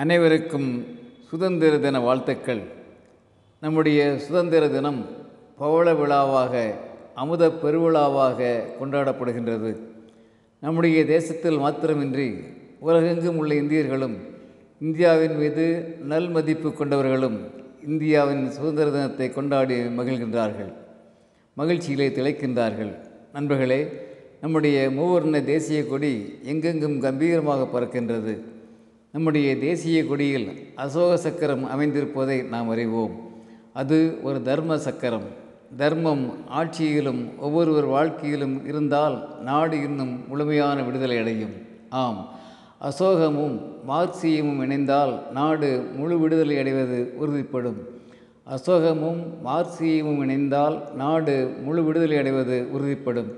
அனைவருக்கும் சுதந்திர தின வாழ்த்துக்கள். நம்முடைய சுதந்திர தினம் பவள விழாவாக அமுத பெருவிழாவாக கொண்டாடப்படுகின்றது. நம்முடைய தேசத்தில் மாத்திரமின்றி உலகெங்கும் உள்ள இந்தியர்களும் இந்தியாவின் மீது நல் மதிப்பு கொண்டவர்களும் இந்தியாவின் சுதந்திர தினத்தை கொண்டாடி மகிழ்கின்றார்கள். மகிழ்ச்சியிலே திளைக்கின்றார்கள். நண்பர்களே நம்முடைய மூவர்ண தேசிய கொடி எங்கெங்கும் கம்பீரமாக பறக்கின்றது. நம்முடைய தேசிய கொடியில் அசோக சக்கரம் அமைந்திருப்பதை நாம் அறிவோம். அது ஒரு தர்ம சக்கரம். தர்மம் ஆட்சியிலும் ஒவ்வொருவர் வாழ்க்கையிலும் இருந்தால் நாடு இன்னும் முழுமையான விடுதலை அடையும். ஆம். அசோகமும் மார்க்சியமும் இணைந்தால் நாடு முழு விடுதலை அடைவது உறுதிப்படும். அசோகமும் மார்க்சியமும் இணைந்தால் நாடு முழு விடுதலை அடைவது உறுதிப்படும்.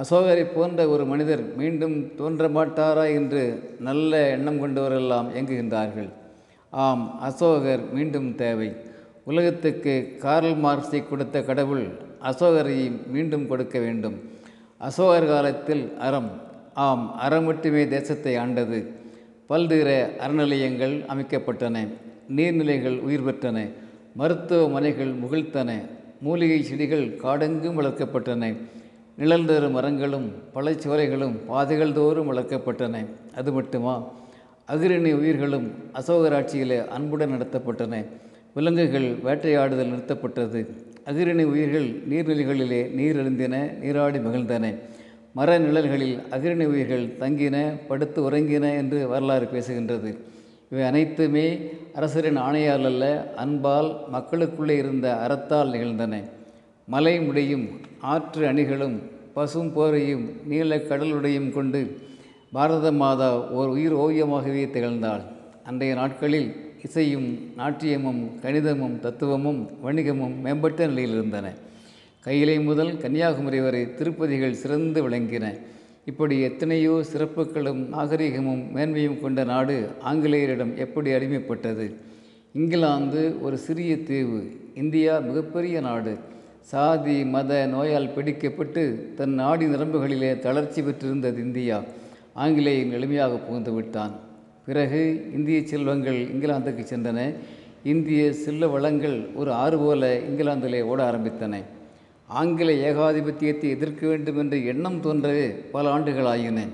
அசோகரை போன்ற ஒரு மனிதர் மீண்டும் தோன்ற மாட்டாரா என்று நல்ல எண்ணம் கொண்டவரெல்லாம் இயங்குகின்றார்கள். ஆம் அசோகர் மீண்டும் தேவை. உலகத்துக்கு கார்ல் மார்க்ஸை கொடுத்த கடவுள் அசோகரை மீண்டும் கொடுக்க வேண்டும். அசோகர் காலத்தில் அறம் ஆம் அறம் மட்டுமே தேசத்தை ஆண்டது. பல்வேறு அறநிலையங்கள் அமைக்கப்பட்டன நீர்நிலைகள் உயிர் பெற்றன மருத்துவமனைகள் முகிழ்த்தன மூலிகை செடிகள் காடெங்கும் வளர்க்கப்பட்டன. நிழல் தரும் மரங்களும் பழச்சோலைகளும் பாதைகள் தோறும் வளர்க்கப்பட்டன. அது மட்டுமா? அகிரணி உயிர்களும் அசோகராட்சியிலே அன்புடன் நடத்தப்பட்டன. விலங்குகள் வேட்டையாடுதல் நிறுத்தப்பட்டது. அகிரணி உயிர்கள் நீர்நிலைகளிலே நீர் எழுந்தின நீராடி மகிழ்ந்தன. மர நிழல்களில் அகிரணி உயிர்கள் தங்கின படுத்து உறங்கின என்று வரலாறு பேசுகின்றது. இவை அனைத்துமே அரசரின் ஆணையால் அல்ல அன்பால் மக்களுக்குள்ளே இருந்த அறத்தால் நிகழ்ந்தன. மலை முடியும் ஆற்று அணிகளும் பசும் போரையும் நீல கடலுடையும் கொண்டு பாரத மாதா ஓர் உயிர் ஓவியமாகவே திகழ்ந்தாள். அன்றைய நாட்களில் இசையும் நாட்டியமும் கணிதமும் தத்துவமும் வணிகமும் மேம்பட்ட நிலையில் இருந்தன. கையிலை முதல் கன்னியாகுமரி வரை திருப்பதிகள் சிறந்து விளங்கின. இப்படி எத்தனையோ சிறப்புகளும் நாகரிகமும் மேன்மையும் கொண்ட நாடு ஆங்கிலேயரிடம் எப்படி அடிமைப்பட்டது? இங்கிலாந்து ஒரு சிறிய தீவு இந்தியா மிகப்பெரிய நாடு. சாதி மத நோயால் பிடிக்கப்பட்டு தன் நாடி நரம்புகளிலே தளர்ச்சி பெற்றிருந்தது இந்தியா. ஆங்கிலேயன் எளிமையாக புகுந்து விட்டான். பிறகு இந்திய செல்வங்கள் இங்கிலாந்துக்கு சென்றன. இந்திய செல்வ வளங்கள் ஒரு ஆறு போல இங்கிலாந்திலே ஓட ஆரம்பித்தன. ஆங்கில ஏகாதிபத்தியத்தை எதிர்க்க வேண்டும் என்ற எண்ணம் தோன்றவே பல ஆண்டுகள் ஆயின.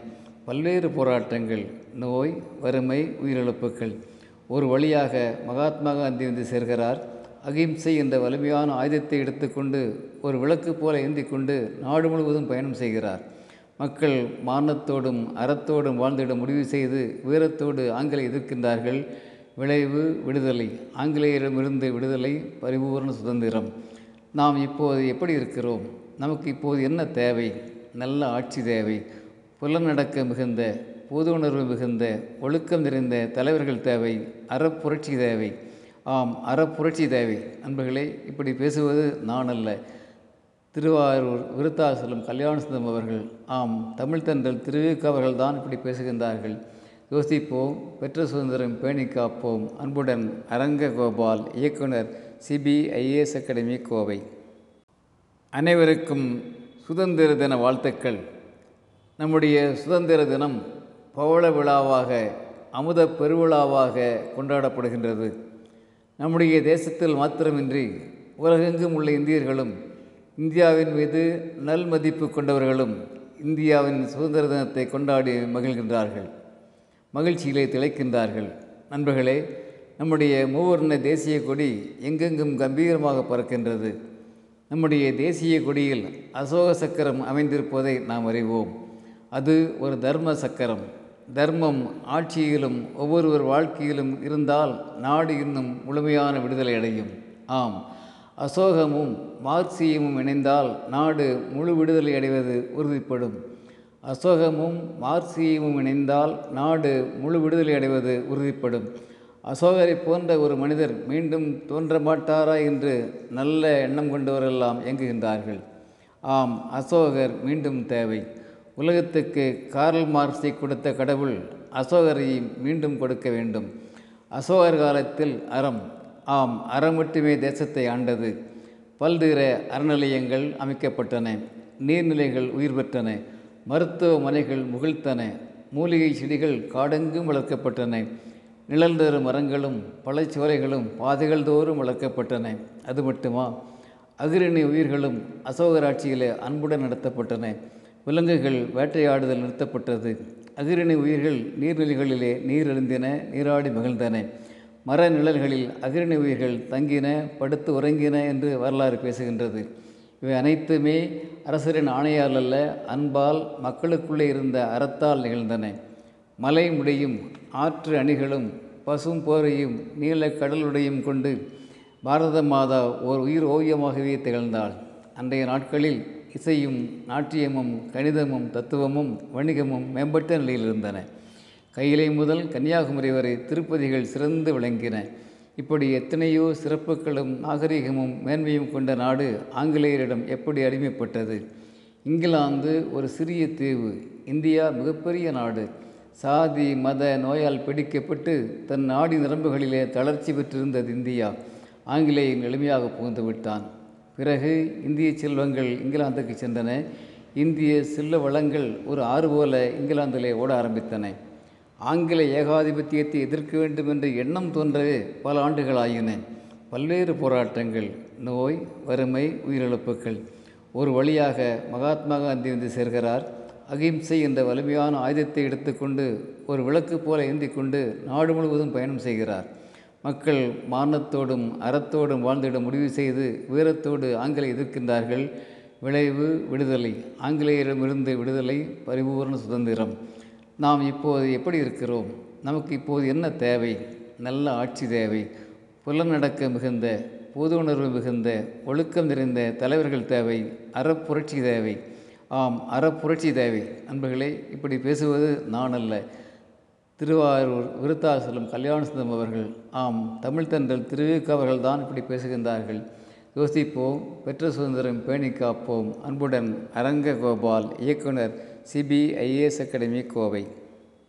பல்வேறு போராட்டங்கள் நோய் வறுமை உயிரிழப்புகள். ஒரு வழியாக மகாத்மா காந்தி வந்து சேர்கிறார். அகிம்சை என்ற வலிமையான ஆயுதத்தை எடுத்துக்கொண்டு ஒரு விளக்கு போல ஏந்தி கொண்டு நாடு முழுவதும் பயணம் செய்கிறார். மக்கள் மானத்தோடும் அறத்தோடும் வாழ்ந்திட முடிவு செய்து வீரத்தோடு ஆங்கிலை எதிர்க்கின்றார்கள். விளைவு விடுதலை. ஆங்கிலேயரிடமிருந்து விடுதலை பரிபூர்ண சுதந்திரம். நாம் இப்போது எப்படி இருக்கிறோம்? நமக்கு இப்போது என்ன தேவை? நல்ல ஆட்சி தேவை. புலநடக்க மிகுந்த பொது உணர்வு மிகுந்த ஒழுக்கம் நிறைந்த தலைவர்கள் தேவை. அறப்புரட்சி தேவை. ஆம் அறப்புரட்சி தேவை. நண்பர்களே இப்படி பேசுவது நான் அல்ல. திருவாரூர் விருத்தாசலம் கல்யாணசுந்தரம் அவர்கள் ஆம் தமிழ் தன்றல் திருவிக்க அவர்கள் தான் இப்படி பேசுகின்றார்கள். யோசிப்போம் பெற்ற சுதந்திரம் பேணி காப்போம். அன்புடன் அரங்க கோபால் இயக்குனர் சிபிஐஏஎஸ் அகாடமி கோவை. அனைவருக்கும் சுதந்திர தின வாழ்த்துக்கள். நம்முடைய சுதந்திர தினம் பவள விழாவாக அமுத பெருவிழாவாக கொண்டாடப்படுகின்றது. நம்முடைய தேசத்தில் மாத்திரமின்றி உலகெங்கும் உள்ள இந்தியர்களும் இந்தியாவின் மீது நல் மதிப்பு கொண்டவர்களும் இந்தியாவின் சுதந்திர தினத்தை கொண்டாடி மகிழ்கின்றார்கள் மகிழ்ச்சியிலே திளைக்கின்றார்கள். நண்பர்களே நம்முடைய மூவர்ண தேசிய கொடி எங்கெங்கும் கம்பீரமாக பறக்கின்றது. நம்முடைய தேசிய கொடியில் அசோக சக்கரம் அமைந்திருப்பதை நாம் அறிவோம். அது ஒரு தர்ம சக்கரம். தர்மம் ஆட்சியிலும் ஒவ்வொருவர் வாழ்க்கையிலும் இருந்தால் நாடு இன்னும் முழுமையான விடுதலை அடையும். ஆம். அசோகமும் மார்க்சியமும் இணைந்தால் நாடு முழு விடுதலை அடைவது உறுதிப்படும். அசோகமும் மார்க்சியமும் இணைந்தால் நாடு முழு விடுதலை அடைவது உறுதிப்படும். அசோகரை போன்ற ஒரு மனிதர் மீண்டும் தோன்ற மாட்டாரா என்று நல்ல எண்ணம் கொண்டவரெல்லாம் இயங்குகின்றார்கள். ஆம் அசோகர் மீண்டும் தேவை. உலகத்துக்கு கார்ல் மார்க்ஸை கொடுத்த கடவுள் அசோகரை மீண்டும் கொடுக்க வேண்டும். அசோகர் காலத்தில் அறம் ஆம் அறம் மட்டுமே தேசத்தை ஆண்டது. பல்வேறு அறநிலையங்கள் அமைக்கப்பட்டன நீர்நிலைகள் உயிர் பெற்றன மருத்துவமனைகள் முகிழ்த்தன மூலிகை செடிகள் காடெங்கும் வளர்க்கப்பட்டன நிழல் தரும் மரங்களும் பழச்சோலைகளும் பாதைகள் தோறும் வளர்க்கப்பட்டன. அது மட்டுமா? அகிரணி உயிர்களும் அசோகராட்சியிலே அன்புடன் நடத்தப்பட்டன. விலங்குகள் வேட்டையாடுதல் நிறுத்தப்பட்டது. அகிரணி உயிர்கள் நீர்நிலைகளிலே நீர் எழுந்தின நீராடி மகிழ்ந்தன. மர நிழல்களில் அகிரணி உயிர்கள் தங்கின படுத்து உறங்கின என்று வரலாறு பேசுகின்றது. இவை அனைத்துமே அரசரின் ஆணையால் அல்ல அன்பால் மக்களுக்குள்ளே இருந்த அறத்தால் நிகழ்ந்தன. மலை முடியும் ஆற்று அணிகளும் பசும் போரையும் நீல கடலுடையும் கொண்டு பாரத மாதா ஓர் உயிர் ஓவியமாகவே திகழ்ந்தாள். அன்றைய நாட்களில் இசையும் நாட்டியமும் கணிதமும் தத்துவமும் வணிகமும் மேம்பட்ட நிலையில் இருந்தன. கையிலை முதல் கன்னியாகுமரி வரை திருப்பதிகள் சிறந்து விளங்கின. இப்படி எத்தனையோ சிறப்புகளும் நாகரிகமும் மேன்மையும் கொண்ட நாடு ஆங்கிலேயரிடம் எப்படி அடிமைப்பட்டது? இங்கிலாந்து ஒரு சிறிய தீவு இந்தியா மிகப்பெரிய நாடு. சாதி மத நோயால் பிடிக்கப்பட்டு தன் நாடி நரம்புகளிலே தளர்ச்சி பெற்றிருந்தது இந்தியா. ஆங்கிலேயன் எளிமையாக புகுந்து விட்டான். பிறகு இந்திய செல்வங்கள் இங்கிலாந்துக்கு சென்றன. இந்திய செல்ல வளங்கள் ஒரு ஆறு போல இங்கிலாந்திலே ஓட ஆரம்பித்தன. ஆங்கில ஏகாதிபத்தியத்தை எதிர்க்க வேண்டும் என்ற எண்ணம் தோன்றவே பல ஆண்டுகள் ஆயின. பல்வேறு போராட்டங்கள் நோய் வறுமை உயிரிழப்புகள். ஒரு வழியாக மகாத்மா காந்தி வந்து சேர்கிறார். அகிம்சை என்ற வலிமையான ஆயுதத்தை எடுத்துக்கொண்டு ஒரு விளக்கு போல ஏந்தி கொண்டு நாடு முழுவதும் பயணம் செய்கிறார். மக்கள் மானத்தோடும் அறத்தோடும் வாழ்ந்திட முடிவு செய்து வீரத்தோடு ஆங்கிலை எதிர்க்கின்றார்கள். விளைவு விடுதலை. ஆங்கிலேயரிடமிருந்து விடுதலை பரிபூர்ண சுதந்திரம். நாம் இப்போது எப்படி இருக்கிறோம்? நமக்கு இப்போது என்ன தேவை? நல்ல ஆட்சி தேவை. புலநடக்க மிகுந்த பொது உணர்வு மிகுந்த ஒழுக்கம் நிறைந்த தலைவர்கள் தேவை. அறப்புரட்சி தேவை. ஆம் அறப்புரட்சி தேவை. அன்பர்களே இப்படி பேசுவது நான் அல்ல திருவாரூர் விருத்தாசலம் கல்யாணசுந்தரம் அவர்கள். ஆம் தமிழ் திருவிக்கவர்கள் அவர்கள் தான் இப்படி பேசுகின்றார்கள். யோசிப்போம் பெற்ற சுதந்திரம் பேணி காப்போம். அன்புடன் அரங்க கோபால் இயக்குனர் சிபிஐஏஎஸ் அகாடமி கோவை.